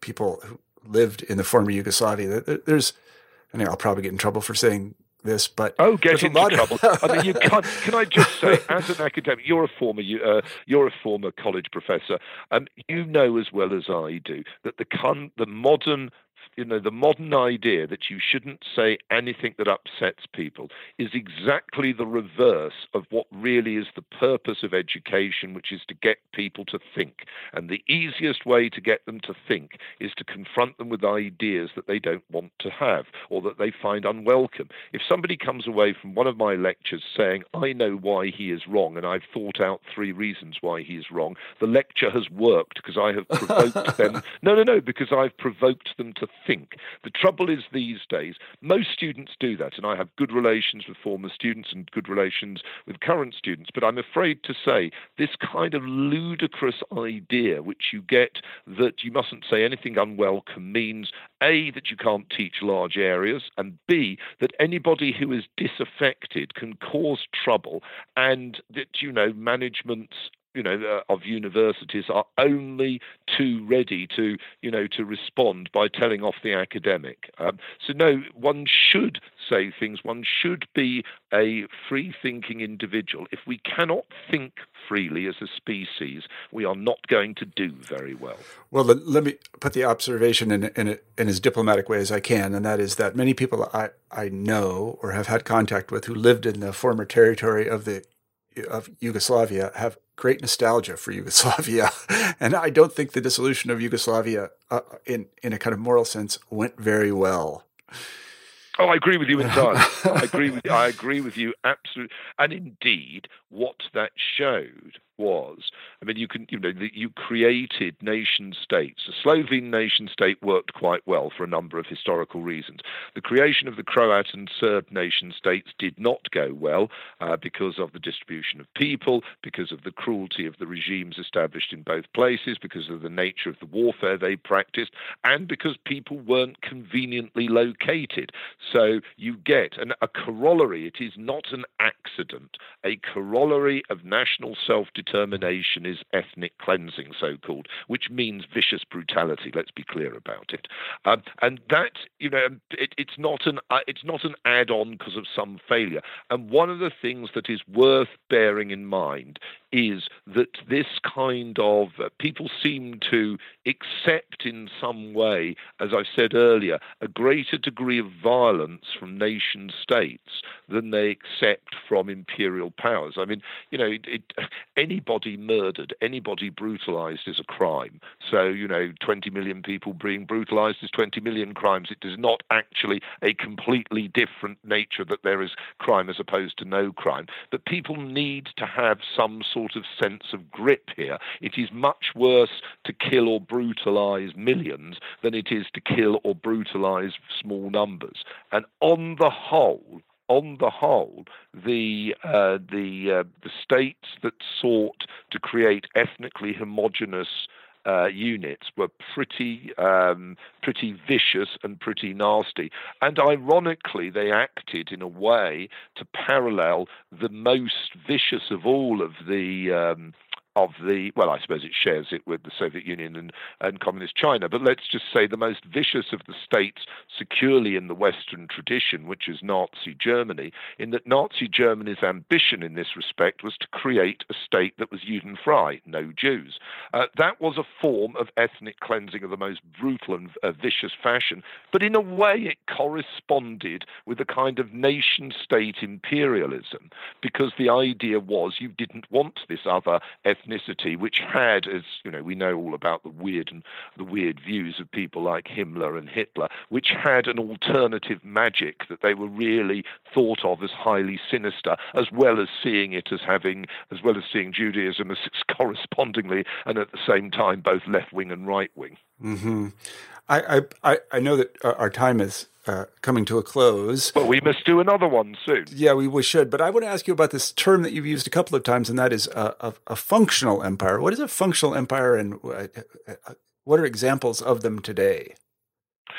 Speaker 1: people who lived in the former Yugoslavia. There's, I mean, I'll probably get in trouble for saying this, but
Speaker 2: oh, get into trouble. I mean, you can't. Can I just say, as an academic, you're a former uh, you're a former college professor, and you know as well as I do that the con- the modern you know, the modern idea that you shouldn't say anything that upsets people is exactly the reverse of what really is the purpose of education, which is to get people to think. And the easiest way to get them to think is to confront them with ideas that they don't want to have or that they find unwelcome. If somebody comes away from one of my lectures saying, I know why he is wrong, and I've thought out three reasons why he is wrong, the lecture has worked because I have provoked them. No, no, no, because I've provoked them to think. The trouble is these days, most students do that, and I have good relations with former students and good relations with current students, but I'm afraid to say this kind of ludicrous idea which you get that you mustn't say anything unwelcome means A, that you can't teach large areas, and B, that anybody who is disaffected can cause trouble, and that, you know, managements you know, uh, of universities are only too ready to, you know, to respond by telling off the academic. Um, so no, one should say things. One should be a free-thinking individual. If we cannot think freely as a species, we are not going to do very well.
Speaker 1: Well, let me put the observation in, in, in as diplomatic way as I can, and that is that many people I, I know or have had contact with who lived in the former territory of the of Yugoslavia have great nostalgia for Yugoslavia, and I don't think the dissolution of Yugoslavia, uh, in in a kind of moral sense, went very well.
Speaker 2: Oh, I agree with you entirely. I agree with I agree with you absolutely. And indeed, what that showed was, I mean, you can, you know, you created nation states. The Slovene nation state worked quite well for a number of historical reasons. The creation of the Croat and Serb nation states did not go well uh, because of the distribution of people, because of the cruelty of the regimes established in both places, because of the nature of the warfare they practiced, and because people weren't conveniently located. So you get an, a corollary. It is not an accident. A corollary of national self-determination determination is ethnic cleansing, so called, which means vicious brutality. Let's be clear about it. Um, and that, you know, it, it's not an uh, it's not an add-on because of some failure. And one of the things that is worth bearing in mind is that this kind of uh, people seem to accept in some way, as I said earlier, a greater degree of violence from nation states than they accept from imperial powers. I mean, you know, it, it, anybody murdered, anybody brutalized is a crime. So, you know, 20 million people being brutalized is 20 million crimes. It is not actually a completely different nature that there is crime as opposed to no crime. But people need to have some sort of sense of grip here. It is much worse to kill or brutalize millions than it is to kill or brutalize small numbers. And on the whole, on the whole, the uh, the uh, the states that sought to create ethnically homogenous uh, units were pretty um, pretty vicious and pretty nasty. And ironically, they acted in a way to parallel the most vicious of all of the um, of the, well, I suppose it shares it with the Soviet Union and, and Communist China, but let's just say the most vicious of the states securely in the Western tradition, which is Nazi Germany, in that Nazi Germany's ambition in this respect was to create a state that was Judenfrei, no Jews. Uh, that was a form of ethnic cleansing of the most brutal and uh, vicious fashion, but in a way it corresponded with a kind of nation state imperialism, because the idea was you didn't want this other ethnic ethnicity, which had, as you know, we know all about the weird and the weird views of people like Himmler and Hitler, which had an alternative magic that they were really thought of as highly sinister, as well as seeing it as having, as well as seeing Judaism as correspondingly and at the same time both left wing and right wing.
Speaker 1: Mm-hmm. I, I I know that our time is uh, coming to a close.
Speaker 2: But we must do another one soon.
Speaker 1: Yeah, we, we should. But I want to ask you about this term that you've used a couple of times, and that is a, a, a functional empire. What is a functional empire, and uh, uh, what are examples of them today?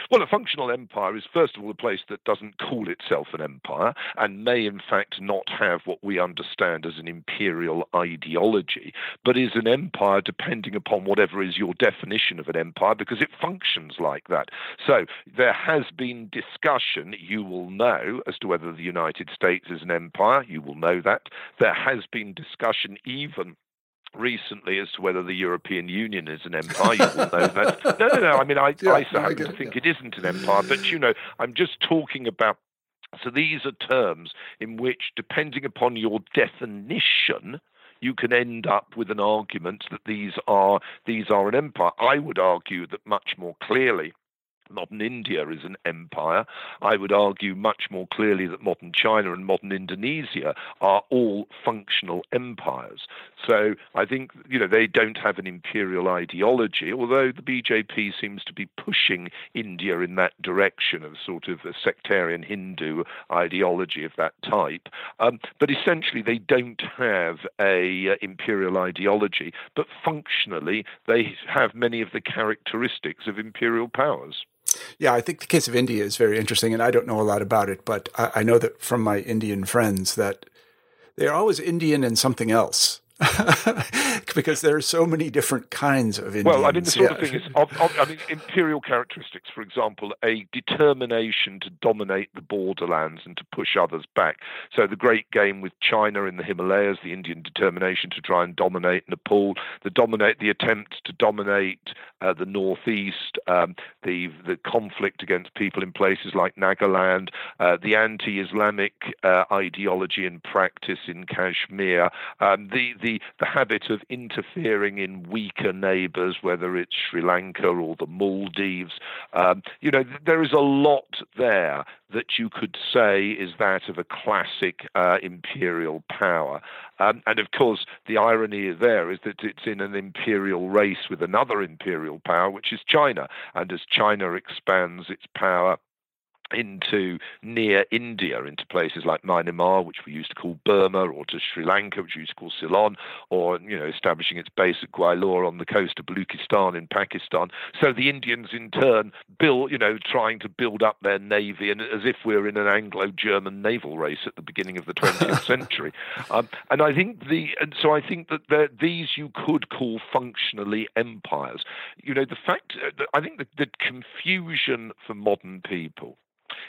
Speaker 2: Well, a functional empire is, first of all, a place that doesn't call itself an empire and may, in fact, not have what we understand as an imperial ideology, but is an empire depending upon whatever is your definition of an empire because it functions like that. So there has been discussion, you will know, as to whether the United States is an empire. You will know that. There has been discussion even recently as to whether the European Union is an empire. You will know that. No, no, no. I mean, I, yeah, I happen to think it isn't an empire, but you know, I'm just talking about. So these are terms in which, depending upon your definition, you can end up with an argument that these are these are an empire. I would argue that much more clearly modern India is an empire. I would argue much more clearly that modern China and modern Indonesia are all functional empires. So I think you know they don't have an imperial ideology, although the BJP seems to be pushing India in that direction of sort of a sectarian Hindu ideology of that type. Um, but essentially, they don't have a uh, imperial ideology, but functionally they have many of the characteristics of imperial powers.
Speaker 1: Yeah, I think the case of India is very interesting, and I don't know a lot about it, but I, I know that from my Indian friends that they're always Indian and something else. because there are so many different kinds of Indians.
Speaker 2: Well, I mean, the sort yeah. of thing is, of, of, I mean, imperial characteristics, for example, a determination to dominate the borderlands and to push others back. So the great game with China in the Himalayas, the Indian determination to try and dominate Nepal, the dominate the attempt to dominate uh, the northeast, um, the the conflict against people in places like Nagaland, uh, the anti-Islamic uh, ideology and practice in Kashmir, um, the the the habit of interfering in weaker neighbours, whether it's Sri Lanka or the Maldives. Um, you know, there is a lot there that you could say is that of a classic uh, imperial power. Um, and of course, the irony there is that it's in an imperial race with another imperial power, which is China. And as China expands its power, into near India, into places like Myanmar, which we used to call Burma, or to Sri Lanka, which we used to call Ceylon, or you know, establishing its base at Gwadar on the coast of Baluchistan in Pakistan. So the Indians, in turn, build, you know, trying to build up their navy, and as if we're in an Anglo-German naval race at the beginning of the 20th century. Um, and I think the, and so I think that these you could call functionally empires. You know, the fact, uh, I think the, the confusion for modern people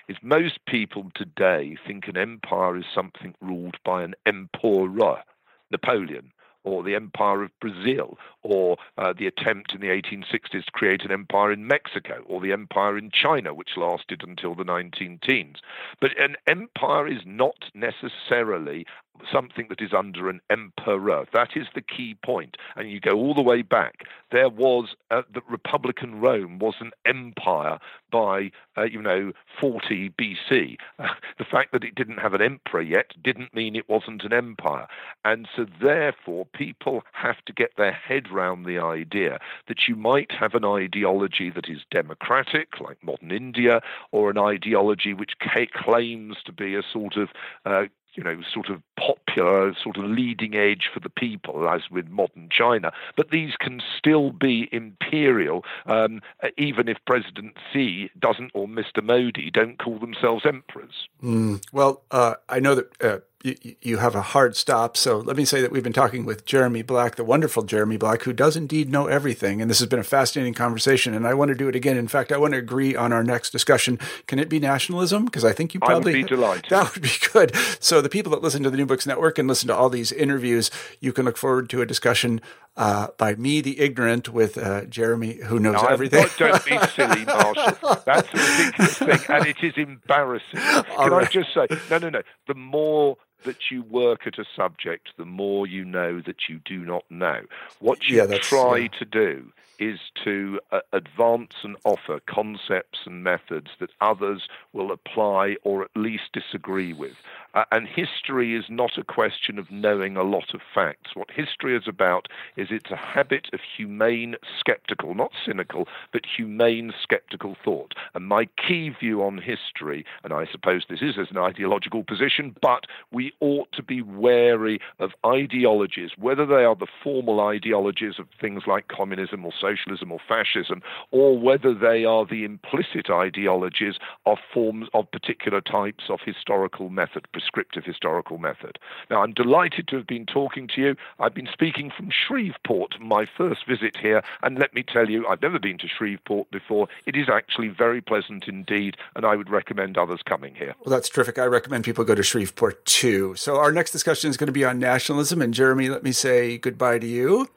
Speaker 2: is most people today think an empire is something ruled by an emperor, Napoleon, or the Empire of Brazil, or uh, the attempt in the 1860s to create an empire in Mexico, or the empire in China, which lasted until the 19 teens. But an empire is not necessarily something that is under an emperor. That is the key point. And you go all the way back. There was uh, the Republican Rome was an empire by uh, you know 40 BC. Uh, the fact that it didn't have an emperor yet didn't mean it wasn't an empire. And so therefore people have to get their head round the idea that you might have an ideology that is democratic like modern India or an ideology which claims to be a sort of uh, you know, sort of popular, sort of leading edge for the people, as with modern China. But these can still be imperial, um, even if President Xi doesn't or Mr. Modi don't call themselves emperors.
Speaker 1: Mm, well, uh, I know that uh, you, have a hard stop. So let me say that we've been talking with Jeremy Black, the wonderful Jeremy Black, who does indeed know everything. And this has been a fascinating conversation. And I want to do it again. In fact, I want to agree on our next discussion. Can it be nationalism? Because I think you probably.
Speaker 2: I would be delighted.
Speaker 1: That would be good. So the people that listen to the New Books Network and listen to all these interviews, you can look forward to a discussion uh, by me, the ignorant, with uh, Jeremy, who knows
Speaker 2: no,
Speaker 1: everything.
Speaker 2: don't be silly, Marshall. That's a ridiculous thing, and it is embarrassing. Can right. I just say, no, no, no. The more that you work at a subject, the more you know that you do not know. What you yeah, try yeah. to do is to uh, advance and offer concepts and methods that others will apply or at least disagree with. Uh, and history is not a question of knowing a lot of facts. What history is about is it's a habit of humane, skeptical, not cynical, but humane, skeptical thought. And my key view on history, and I suppose this is as an ideological position, but we we ought to be wary of ideologies, whether they are the formal ideologies of things like communism or socialism or fascism, or whether they are the implicit ideologies of forms of particular types of historical method, prescriptive historical method. Now, I'm delighted to have been talking to you. I've been speaking from Shreveport, my first visit here, and let me tell you, I've never been to Shreveport before. It is actually very pleasant indeed, and I would recommend others coming here.
Speaker 1: Well, that's terrific. I recommend people go to Shreveport too. So, our next discussion is going to be on nationalism. And, Jeremy, let me say goodbye to you.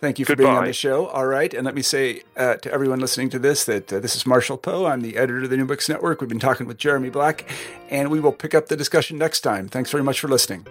Speaker 1: Thank you for
Speaker 2: Goodbye.
Speaker 1: being on the show. All right. And let me say uh, to everyone listening to this that uh, this is Marshall Poe. I'm the editor of the New Books Network. We've been talking with Jeremy Black, and we will pick up the discussion next time. Thanks very much for listening.